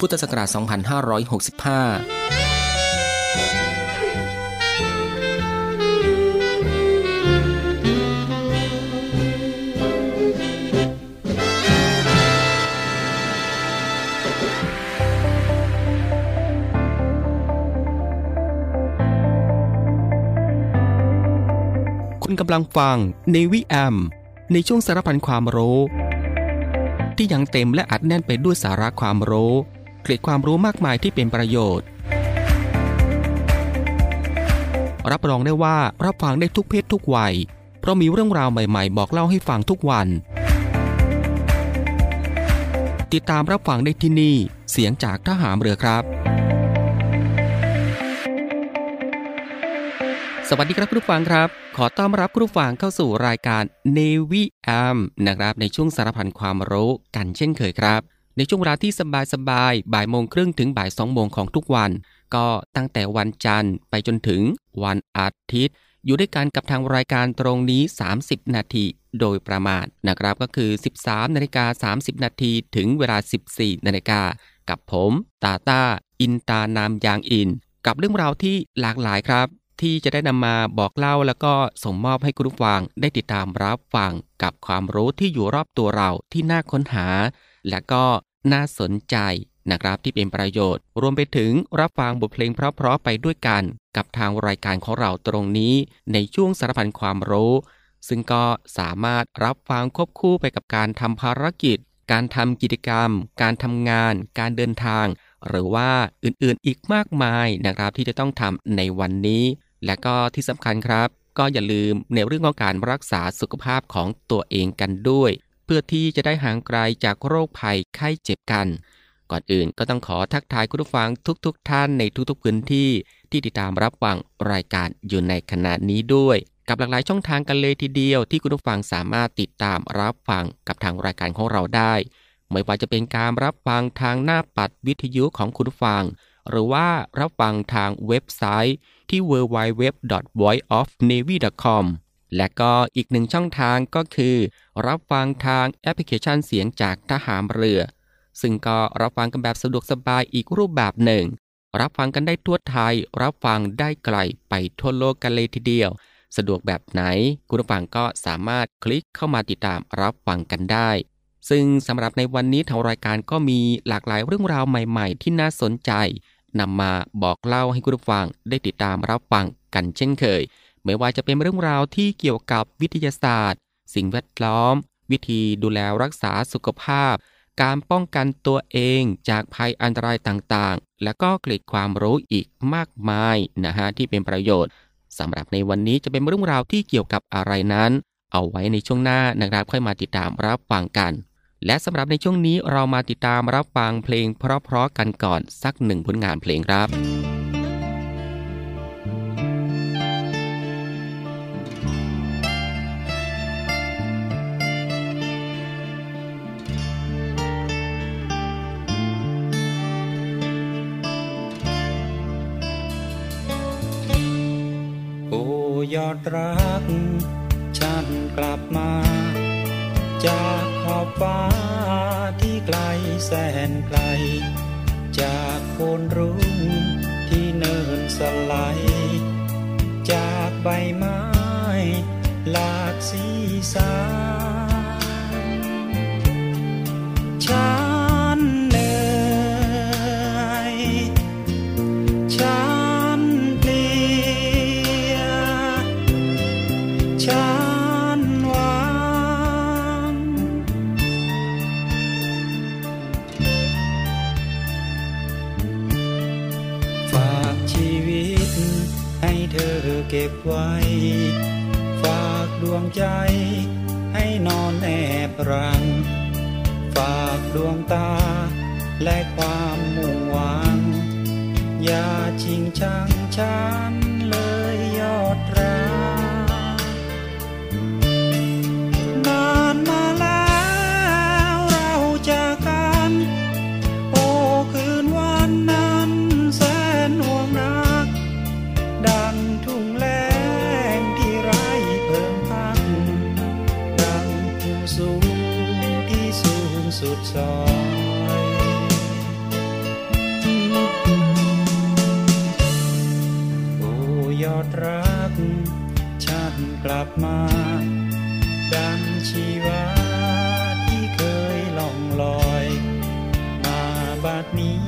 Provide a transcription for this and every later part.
พุทธศักราช 2565คุณกำลังฟังในวิแอม ในช่วงสารพันความรู้ ที่ยังเต็มและอัดแน่นไปด้วยสาระความรู้ กร็ดความรู้มากมายที่เป็นประโยชน์ รับรองได้ว่ารับฟังได้ทุกเพศทุกวัย เพราะมีเรื่องราวใหม่ๆ บอกเล่าให้ฟังทุกวัน ติดตามรับฟังได้ที่นี่ เสียงจากทหามเรือครับ สวัสดีครับคุณผู้ฟังครับ ขอต้อนรับคุณผู้ฟังเข้าสู่รายการ Navy AM นะครับในช่วงสารพันความรู้กันเช่นเคยครับ ในช่วงเวลาที่สบายสบายบ่ายโมงครึ่งถึงบ่ายสองโมงของทุกวัน ก็ตั้งแต่วันจันทร์ไปจนถึงวันอาทิตย์ อยู่ด้วยกันกับทางรายการตรงนี้ 30 นาทีโดยประมาณนะครับก็คือ 13นาฬิกา30 นาทีถึงเวลา 14นาฬิกากับผมตาตาอินตานามยางอิน กับเรื่องราวที่หลากหลายครับ ที่จะได้นำมาบอกเล่าแล้วก็ส่งมอบให้คุณผู้ฟังได้ติดตามรับฟังกับความรู้ที่อยู่รอบตัวเราที่น่าค้นหา และก็ น่าสนใจนะครับที่เป็นประโยชน์ รวมไปถึงรับฟังบทเพลงเพราะๆไปด้วยกัน กับทางรายการของเราตรงนี้ ในช่วงสารพันความรู้ ซึ่งก็สามารถรับฟังควบคู่ไปกับการทำภารกิจ การทำกิจกรรม การทำงาน การเดินทาง หรือว่าอื่นๆอีกมากมายนะครับที่จะต้องทำในวันนี้ และก็ที่สำคัญครับ ก็อย่าลืมในเรื่องของการรักษาสุขภาพของตัวเองกันด้วย เพื่อที่จะได้ห่างไกลจากโรคภัยไข้เจ็บกัน ก่อนอื่นก็ต้องขอทักทายคุณผู้ฟังทุกๆทท่านในทุกๆพื้นที่ที่ติดตามรับฟังรายการอยู่ในขณะนี้ด้วย กับหลากหลายช่องทางกันเลยทีเดียวที่คุณผู้ฟังสามารถติดตามรับฟังกับทางรายการของเราได้ ไม่ว่าจะเป็นการรับฟังทางหน้าปัดวิทยุของคุณผู้ฟัง หรือว่ารับฟังทางเว็บไซต์ที่ www.voiceofnavy.com และก็อีกหนึ่งช่องทางก็คือ รับฟังทางแอปพลิเคชันเสียงจากทหารเรือ ซึ่งก็รับฟังกันแบบสะดวกสบายอีกรูปแบบหนึ่ง รับฟังกันได้ทั่วไทย รับฟังได้ไกลไปทั่วโลกกันเลยทีเดียว สะดวกแบบไหน คุณผู้ฟังก็สามารถคลิกเข้ามาติดตามรับฟังกันได้ ซึ่งสำหรับในวันนี้ทางรายการก็มีหลากหลายเรื่องราวใหม่ ๆ ที่น่าสนใจนำมาบอกเล่าให้คุณผู้ฟังได้ติดตามรับฟังกันเช่นเคย ไม่ว่าจะเป็นเรื่องราวที่เกี่ยวกับวิทยาศาสตร์ สิ่งแวดล้อม วิธีดูแลรักษาสุขภาพ การป้องกันตัวเองจากภัยอันตรายต่างๆ และก็เกร็ดความรู้อีกมากมายนะฮะที่เป็นประโยชน์สำหรับในวันนี้จะเป็นเรื่องราวที่เกี่ยวกับอะไรนั้น เอาไว้ในช่วงหน้านะครับค่อยมาติดตามรับฟังกัน และสำหรับในช่วงนี้เรามาติดตามรับฟังเพลงเพราะๆกันก่อนสักหนึ่งผลงานเพลงครับ อดรัก ฉันกลับมา จากขอบฟ้าที่ไกลแสนไกล จากโคนรุ้งที่เนินสไลาย เธอเก็บไว้ ฝากดวงใจ ให้นอนแอบรัง ฝากดวงตา และความมุ่งหวัง อย่าจริงชังฉันเลยยอดรัก บัดนี้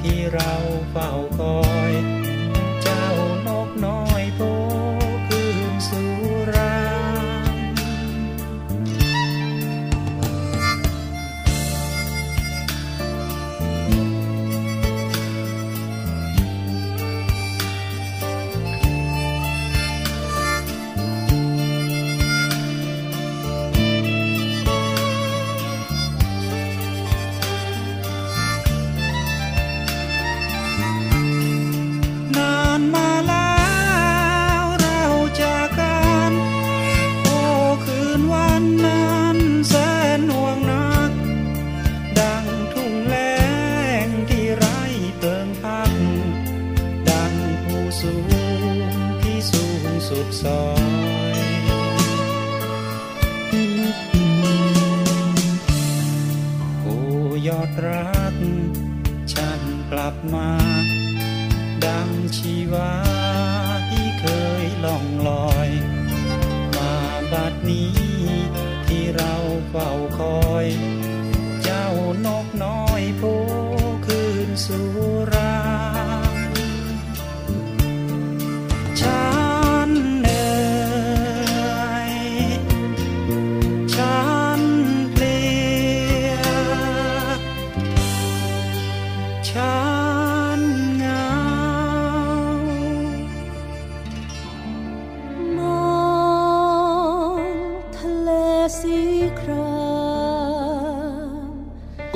ที่เราเฝ้าคอย ดรัก ฉันกลับมา ดังชีวาที่เคยล่องลอย มาบัดนี้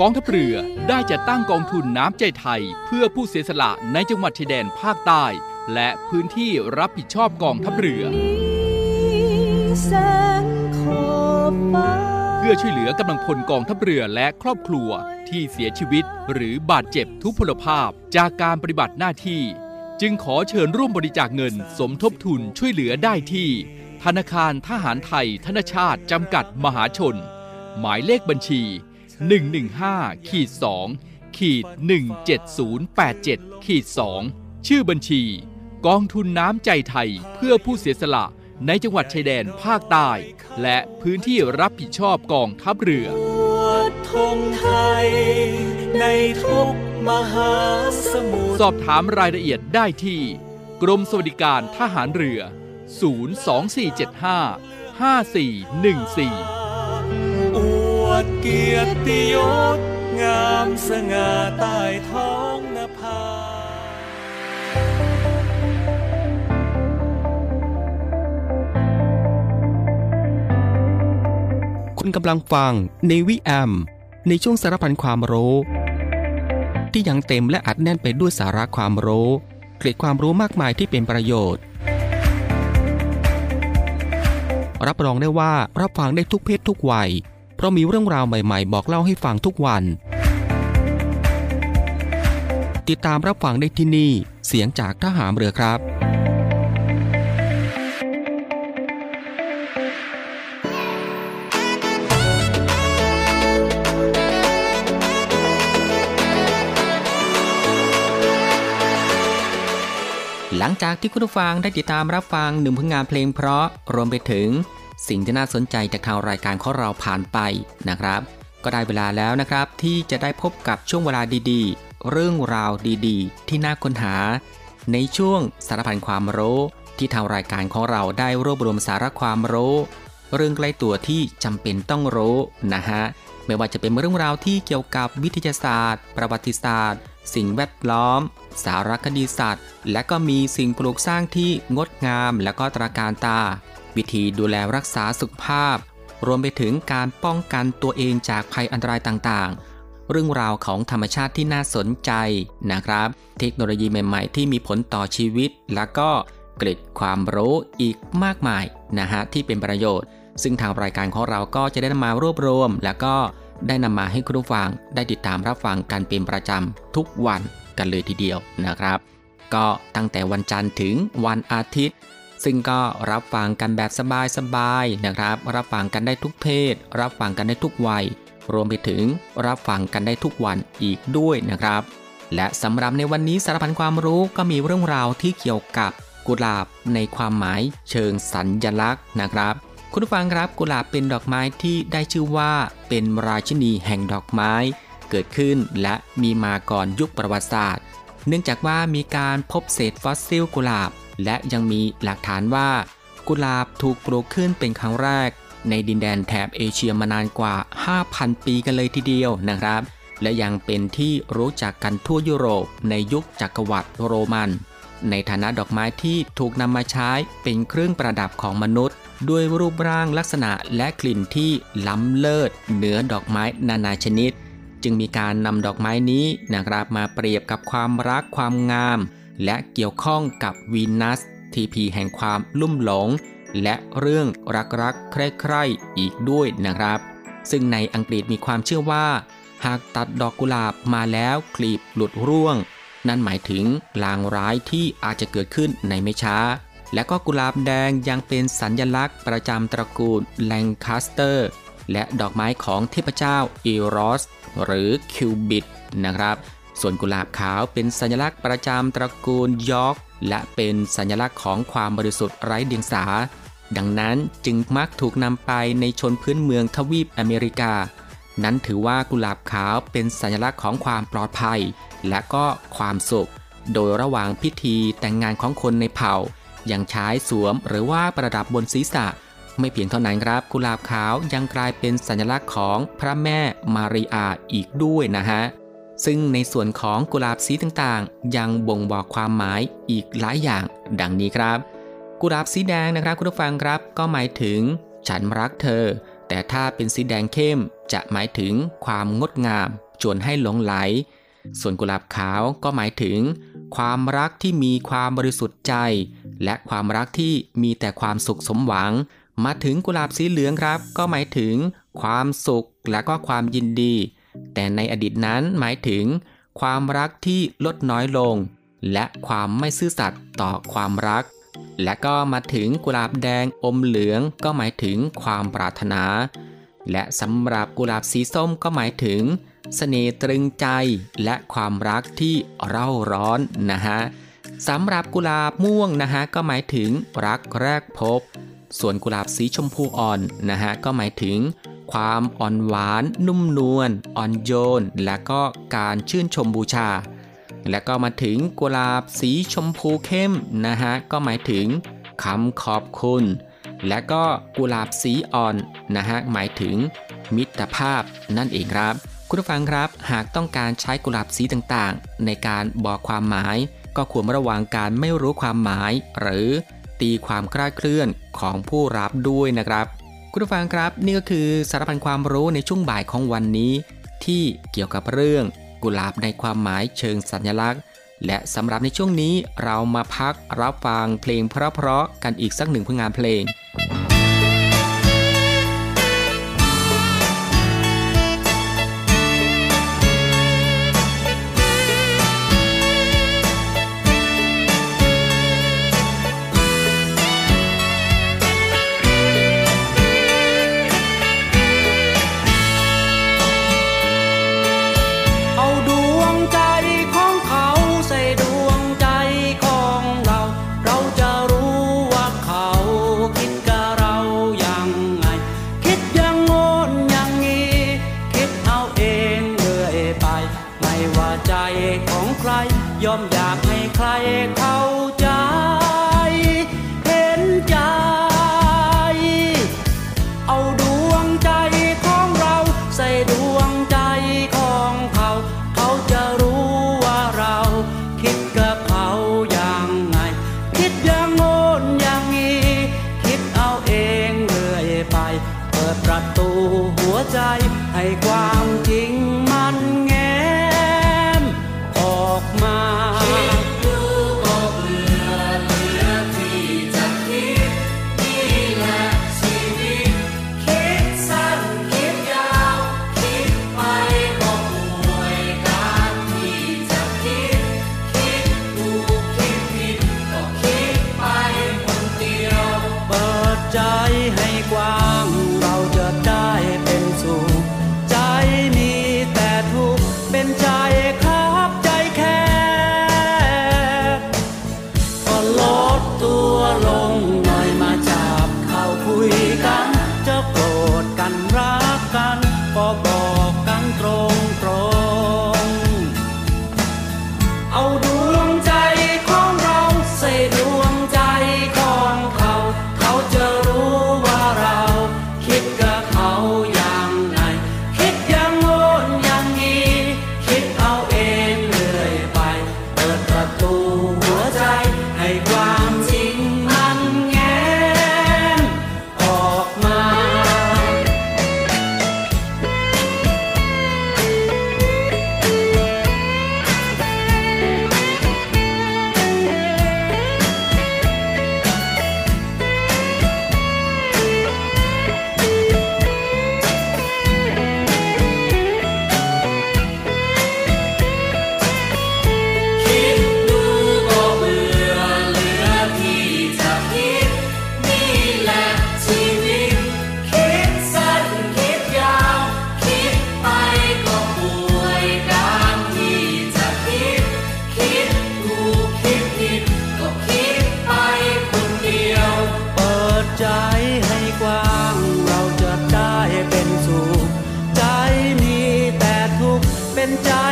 องทัพเรือได้จัดตั้งกองทุนน้ำใจไทย เพื่อผู้เสียสละในจังหวัดชายแดนภาคใต้ และพื้นที่รับผิดชอบกองทัพเรือ เพื่อช่วยเหลือกำลังพลกองทัพเรือและครอบครัวที่เสียชีวิต หรือบาดเจ็บทุพพลภาพจากการปฏิบัติหน้าที่ จึงขอเชิญร่วมบริจาคเงินสมทบทุนช่วยเหลือได้ที่ ธนาคารทหารไทย ธนชาติจำกัดมหาชน หมายเลขบัญชี 115ขีด2ขีด17087ขีด2ชื่อบัญชี กองทุนน้ำใจไทยเพื่อผู้เสียสละในจังหวัดชายแดนภาคใต้ และพื้นที่รับผิดชอบกองทัพเรือธงไทยในทุกมหาสมุทรสอบถามรายละเอียดได้ที่ กรมสวัสดิการทหารเรือ 02475 5414อ วดเกียรติยศงามสง่าใต้ท้องนภาคุณกำลังฟังในวิแอม ในช่วงสารพันความรู้ ที่ยังเต็มและอัดแน่นไปด้วยสาระความรู้ เกร็ดความรู้มากมายที่เป็นประโยชน์ รับรองได้ว่ารับฟังได้ทุกเพศทุกวัย เรามีเรื่องราวใหม่ๆ บอกเล่าให้ฟังทุกวัน ติดตามรับฟังได้ที่นี่ เสียงจากทหามเรือครับหลังจากที่คุณผู้ฟังได้ติดตามรับฟังหนึ่งผลงานเพลงเพราะรวมไปถึง สิ่งที่น่าสนใจจากทางรายการของเราผ่านไปนะครับ ก็ได้เวลาแล้วนะครับ ที่จะได้พบกับช่วงเวลาดีๆ เรื่องราวดีๆ ที่น่าค้นหา ในช่วงสารพันความรู้ ที่ทางรายการของเราได้รวบรวมสาระความรู้ เรื่องใกล้ตัวที่จำเป็นต้องรู้นะฮะไม่ว่าจะเป็นเรื่องราวที่เกี่ยวกับวิทยาศาสตร์ ประวัติศาสตร์ สิ่งแวดล้อม สารคดีสัตว์ และก็มีสิ่งปลูกสร้างที่งดงามและก็ตราการตา วิธีดูแลรักษาสุขภาพ รวมไปถึงการป้องกันตัวเองจากภัยอันตรายต่างๆ เรื่องราวของธรรมชาติที่น่าสนใจนะครับ เทคโนโลยีใหม่ๆ ที่มีผลต่อชีวิต และก็เกร็ดความรู้อีกมากมายนะฮะที่เป็นประโยชน์ ซึ่งทางรายการของเราก็จะได้นำมารวบรวม แล้วก็ได้นำมาให้คุณผู้ฟังได้ติดตามรับฟังกันเป็นประจำทุกวันกันเลยทีเดียวนะครับ ก็ตั้งแต่วันจันทร์ถึงวันอาทิตย์ ซึ่งก็รับฟังกันแบบสบายๆนะครับ รับฟังกันได้ทุกเพศ รับฟังกันได้ทุกวัย รวมไปถึงรับฟังกันได้ทุกวันอีกด้วยนะครับ และสำหรับในวันนี้สารพันความรู้ก็มีเรื่องราวที่เกี่ยวกับกุหลาบในความหมายเชิงสัญญลักษณ์นะครับ คุณผู้ฟังครับกุหลาบเป็นดอกไม้ที่ได้ชื่อว่าเป็นราชินีแห่งดอกไม้ เกิดขึ้นและมีมาก่อนยุคประวัติศาสตร์ เนื่องจากว่ามีการพบเศษฟอสซิลกุหลาบ และยังมีหลักฐานว่า กุหลาบถูกปลูกขึ้นเป็นครั้งแรก ในดินแดนแถบเอเชียมานานกว่า 5,000 ปีกันเลยทีเดียวนะครับ และยังเป็นที่รู้จักกันทั่วยุโรปในยุคจักรวรรดิโรมัน ในฐานะดอกไม้ที่ถูกนำมาใช้เป็นเครื่องประดับของมนุษย์ ด้วยรูปร่างลักษณะและกลิ่นที่ล้ำเลิศเหนือดอกไม้นานาชนิด จึงมีการนำดอกไม้นี้นะครับมาเปรียบกับความรักความงาม และเกี่ยวข้องกับวีนัสทีพีแห่งความลุ่มหลง และเรื่องรักๆ ใคร่ๆ อีกด้วยนะครับ ซึ่งในอังกฤษมีความเชื่อว่า หากตัดดอกกุหลาบมาแล้วกลีบหลุดร่วง นั่นหมายถึงลางร้ายที่อาจจะเกิดขึ้นในไม่ช้า และก็กุหลาบแดงยังเป็นสัญญลักษณ์ประจำตระกูลแลงคาสเตอร์ และดอกไม้ของเทพเจ้าอีรอสหรือคิวปิดนะครับ ส่วนกุหลาบขาวเป็นสัญลักษณ์ประจำตระกูลยอร์กและเป็นสัญลักษณ์ของความบริสุทธิ์ไร้เดียงสา ดังนั้นจึงมักถูกนำไปในชนพื้นเมืองทวีปอเมริกา นั้นถือว่ากุหลาบขาวเป็นสัญลักษณ์ของความปลอดภัย และก็ความสุข โดยระหว่างพิธีแต่งงานของคนในเผ่า ยังใช้สวมหรือว่าประดับบนศีรษะ ไม่เพียงเท่านั้นครับ กุหลาบขาวยังกลายเป็นสัญลักษณ์ของพระแม่มารีอาอีกด้วยนะฮะ ซึ่งในส่วนของกุหลาบสีต่างๆ ยังบ่งบอกความหมายอีกหลายอย่างดังนี้ครับ กุหลาบสีแดงนะครับคุณผู้ฟังครับ ก็หมายถึง ฉันรักเธอ แต่ถ้าเป็นสีแดงเข้มจะหมายถึงความงดงาม ชวนให้หลงไหล ส่วนกุหลาบขาวก็หมายถึง ความรักที่มีความบริสุทธิ์ใจ และความรักที่มีแต่ความสุขสมหวัง มาถึงกุหลาบสีเหลืองครับ ก็หมายถึง ความสุขและก็ความยินดี แต่ในอดีตนั้นหมายถึง ความรักที่ลดน้อยลง และความไม่ซื่อสัตย์ต่อความรัก และก็มาถึงกุหลาบแดงอมเหลืองก็หมายถึงความปรารถนา และสำหรับกุหลาบสีส้มก็หมายถึงเสน่ห์ตรึงใจและความรักที่เร่าร้อนนะฮะสำหรับกุหลาบม่วงนะฮะก็หมายถึงรักแรกพบ ส่วนกุหลาบสีชมพูอ่อนนะฮะก็หมายถึง ความอ่อนหวาน นุ่มนวลอ่อนโยน และก็การชื่นชมบูชา และก็มาถึงกุหลาบสีชมพูเข้มนะฮะก็หมายถึงคำขอบคุณ และก็กุหลาบสีอ่อนนะฮะหมายถึงมิตรภาพนั่นเองครับ คุณผู้ฟังครับหากต้องการใช้กุหลาบสีต่างๆ ในการบอกความหมาย ก็ควรระวังการไม่รู้ความหมาย หรือตีความคลาดเคลื่อนของผู้รับด้วยนะครับ คุณผู้ฟังครับ นี่ก็คือสารพันความรู้ในช่วงบ่ายของวันนี้ ที่เกี่ยวกับเรื่องกุหลาบในความหมายเชิงสัญลักษณ์ และสำหรับในช่วงนี้เรามาพักรับฟังเพลงเพราะๆกันอีกสักหนึ่งผลงานเพลง ข์เ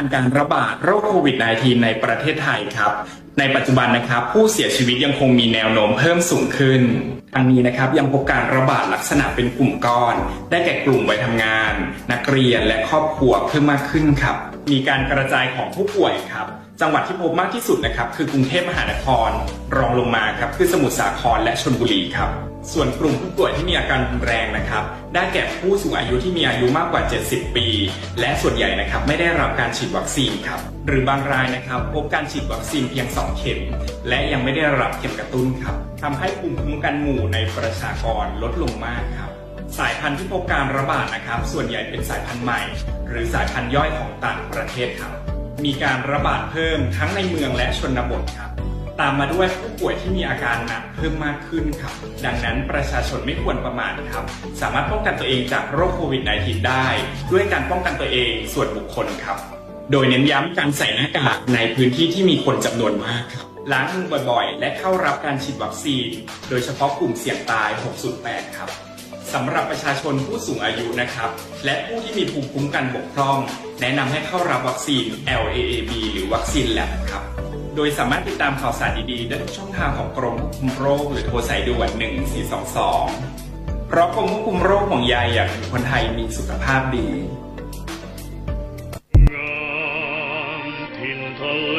การณ์การระบาดโรคโควิด -19 ในประเทศไทยครับ ในปัจจุบันนะครับผู้เสียชีวิตยังคงมีแนวโน้มเพิ่มสูงขึ้นทั้งนี้นะครับยังพบการระบาดลักษณะเป็นกลุ่มก้อน ได้แก่กลุ่มวัยทำงาน นักเรียนและครอบครัวเพิ่มมากขึ้นครับ มีการกระจายของผู้ป่วยครับ จังหวัดที่พบมากที่สุดนะครับคือกรุงเทพมหานคร รองลงมาครับคือสมุทรสาครและชลบุรีครับ ส่วนกลุ่มผู้ป่วยที่มีอาการรุนแรงนะครับ ได้แก่ผู้สูงอายุที่มีอายุมากกว่า 70 ปี และส่วนใหญ่นะครับไม่ได้รับการฉีดวัคซีนครับ หรือบางรายนะครับพบการฉีดวัคซีนเพียง 2 เข็ม และยังไม่ได้รับเข็มกระตุ้นครับทำให้ภูมิคุ้มกันหมู่ในประชากรลดลงมากครับ สายพันธุ์ที่พบการระบาดนะครับ ส่วนใหญ่เป็นสายพันธุ์ใหม่ หรือสายพันธุ์ย่อยของต่างประเทศครับ มีการระบาดเพิ่มทั้งในเมืองและชนบทครับ ตามมาด้วยผู้ป่วยที่มีอาการหนักเพิ่มมากขึ้นครับ ดังนั้นประชาชนไม่ควรประมาทครับ สามารถป้องกันตัวเองจากโรคโควิด -19 ได้ ด้วยการป้องกันตัวเองส่วนบุคคลครับ โดยเน้นย้ำการใส่หน้ากากในพื้นที่ที่มีคนจำนวนมากครับล้างมือบ่อยๆ และเข้ารับการฉีดวัคซีน โดยเฉพาะกลุ่มเสี่ยงตาย 608 ครับสำหรับประชาชนผู้สูงอายุนะครับ และผู้ที่มีภูมิคุ้มกันบกพร่อง แนะนำให้เข้ารับวัคซีน LAAB หรือวัคซีนแลบครับ โดยสามารถติดตามข่าวสารดีๆ ได้ทุกช่องทางของกรมควบคุมโรคหรือโทรสายด่วน 1422 เพราะกรมควบคุมโรคห่วงใยอยากให้คนไทยมีสุขภาพดีงามถิ่นทะเล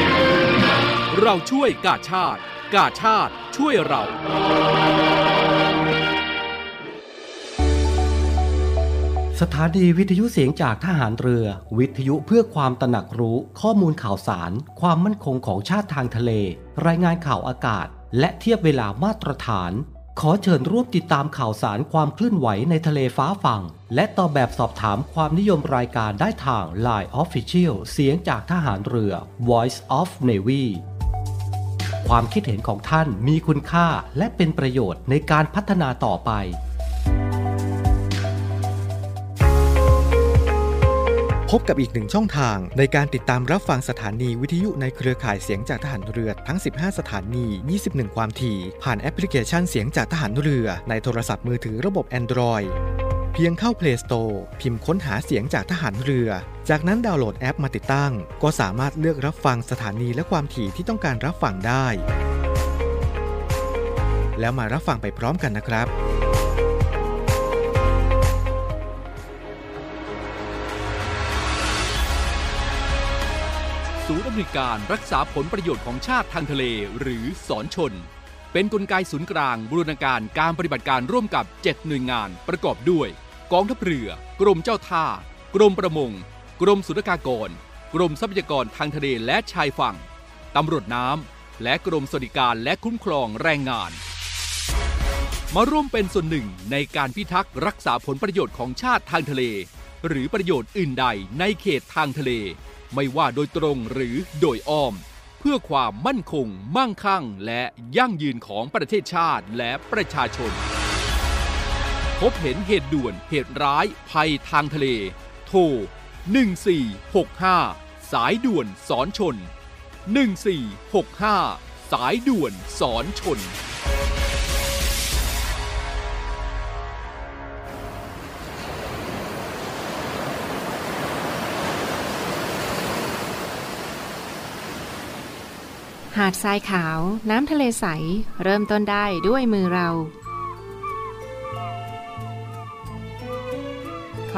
5683 เราช่วยกาชาติ กาชาติช่วยเรา สถานีวิทยุเสียงจากทหารเรือ วิทยุเพื่อความตระหนักรู้ข้อมูลข่าวสาร ความมั่นคงของชาติทางทะเล รายงานข่าวอากาศ และเทียบเวลามาตรฐาน ขอเชิญร่วมติดตามข่าวสารความเคลื่อนไหวในทะเลฟ้าฝั่ง และตอบแบบสอบถามความนิยมรายการได้ทาง Line Official เสียงจากทหารเรือ Voice of Navy ความคิดเห็นของท่านมีคุณค่าและเป็นประโยชน์ในการพัฒนาต่อไป พบกับอีกหนึ่งช่องทางในการติดตามรับฟังสถานีวิทยุในเครือข่ายเสียงจากทหารเรือทั้ง 15 สถานี 21 ความถี่ ผ่านแอปพลิเคชันเสียงจากทหารเรือในโทรศัพท์มือถือระบบ Android พียงเข้า Play Store พิมพ์ค้นหาเสียงจากทหารเรือ จากนั้นดาวน์โหลดแอปมาติดตั้ง ก็สามารถเลือกรับฟังสถานีและความถี่ที่ต้องการรับฟังได้ แล้วมารับฟังไปพร้อมกันนะครับศูนย์อำนวยการรักษาผลประโยชน์ของชาติทางทะเลหรือสอนชน เป็นนกลไกศูนย์กลางบูรณาการการปฏิบัติการร่วมกับ 7 หน่วยงานประกอบด้วย กองทัพเรือ กรมเจ้าท่า กรมประมง กรมสุรากากร กรมทรัพยากรทางทะเลและชายฝั่ง ตำรวจน้ำ และกรมสวัสดิการและคุ้มครองแรงงาน มาร่วมเป็นส่วนหนึ่งในการพิทักษ์รักษาผลประโยชน์ของชาติทางทะเล หรือประโยชน์อื่นใดในเขตทางทะเล ไม่ว่าโดยตรงหรือโดยอ้อม เพื่อความมั่นคง มั่งคั่ง และยั่งยืนของประเทศชาติและประชาชน พบเห็นเหตุด่วนเหตุร้าย ภัยทางทะเล โทร 1465 สายด่วนสอนชน 1465 สายด่วนสอนชน หาดทรายขาว น้ำทะเลใส เริ่มต้นได้ด้วยมือเรา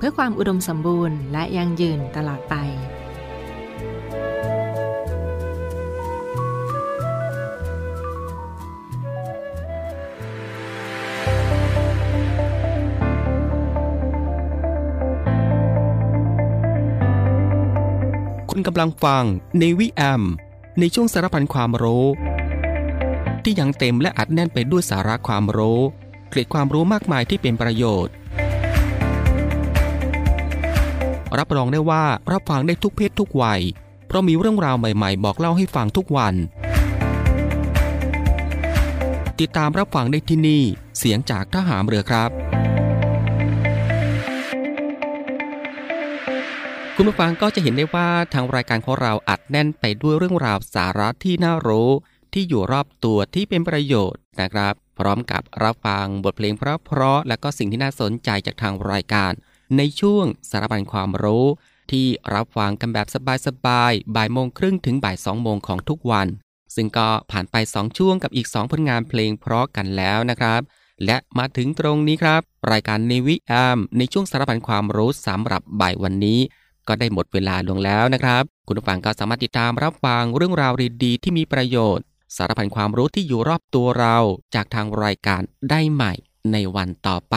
เพื่อความอุดมสมบูรณ์และยั่งยืนตลอดไป คุณกำลังฟังในวิแอม ในช่วงสารพันความรู้ ที่ยังเต็มและอัดแน่นไปด้วยสาระความรู้ เกร็ดความรู้มากมายที่เป็นประโยชน์ รับรองได้ว่ารับฟังได้ทุกเพศทุกวัย เพราะมีเรื่องราวใหม่ๆ บอกเล่าให้ฟังทุกวัน ติดตามรับฟังได้ที่นี่ เสียงจากทหารเรือครับ คุณผู้ฟังก็จะเห็นได้ว่าทางรายการของเราอัดแน่นไปด้วยเรื่องราวสาระที่น่ารู้ที่อยู่รอบตัวที่เป็นประโยชน์นะครับ พร้อมกับรับฟังบทเพลงเพราะๆและก็สิ่งที่น่าสนใจจากทางรายการ ในช่วงสารบัญความรู้ ที่รับฟังกันแบบสบายๆบ่ายโมงครึ่งถึงบ่ายสองโมงของทุกวัน ซึ่งก็ผ่านไป 2 ช่วงกับอีก 2 ผลงานเพลงเพราะกันแล้วนะครับ และมาถึงตรงนี้ครับ รายการในวิแอมในช่วงสารพันความรู้สำหรับบ่ายวันนี้ ก็ได้หมดเวลาลงแล้วนะครับ คุณผู้ฟังก็สามารถติดตามรับฟังเรื่องราวดีๆที่มีประโยชน์ สารพันความรู้ที่อยู่รอบตัวเราจากทางรายการได้ใหม่ในวันต่อไป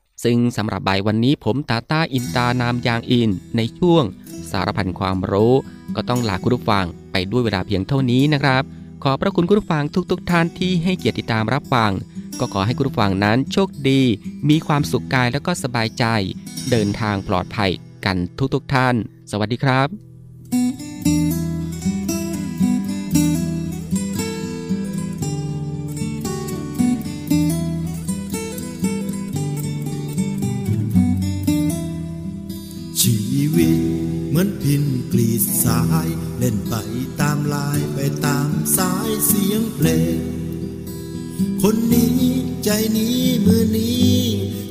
ซึ่งสำหรับบ่ายวันนี้ผมตาตาอินตานามยางอิน ในช่วงสารพันความรู้ ก็ต้องลาคุณผู้ฟังไปด้วยเวลาเพียงเท่านี้นะครับ ขอพระคุณคุณผู้ฟังทุกๆทท่านที่ให้เกียรติติดตามรับฟัง ก็ขอให้คุณผู้ฟังนั้นโชคดี มีความสุขกายแล้วก็สบายใจ เดินทางปลอดภัยกันทุกๆทท่าน สวัสดีครับ ดินกรีดสาย เล่นไปตามลายไปตามสายเสียงเพลง คนนี้ใจนี้มือนี้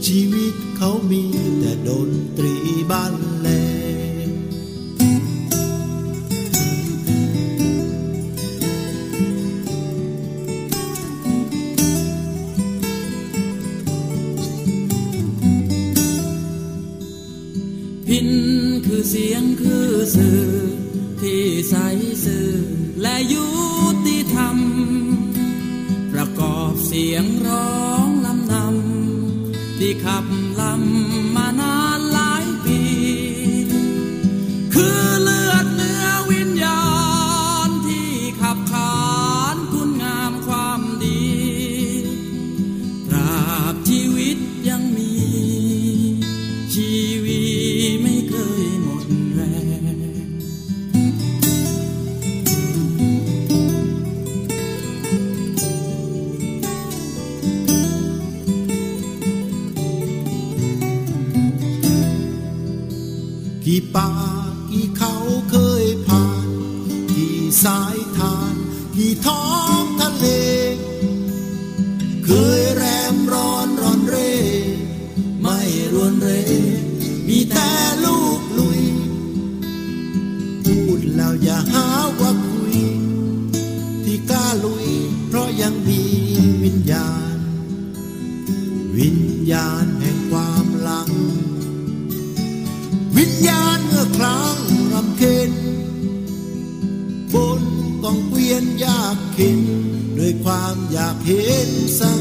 ชีวิตเขามีแต่ดนตรีบ้านแล สียงคือสื่อที่ใสสื่อและยุติธรรม ประกอบเสียงร้องลำนำที่ขับ รวนเร มีแต่ลูกลุย พูดแล้วอย่าหาว่าคุย ที่กล้าลุย เพราะยังมีวิญญาณ วิญญาณแห่งความหลัง วิญญาณเมื่อครั้งรำเค็นบนกองเกวียนยากเข็นด้วยความอยากเห็นสัง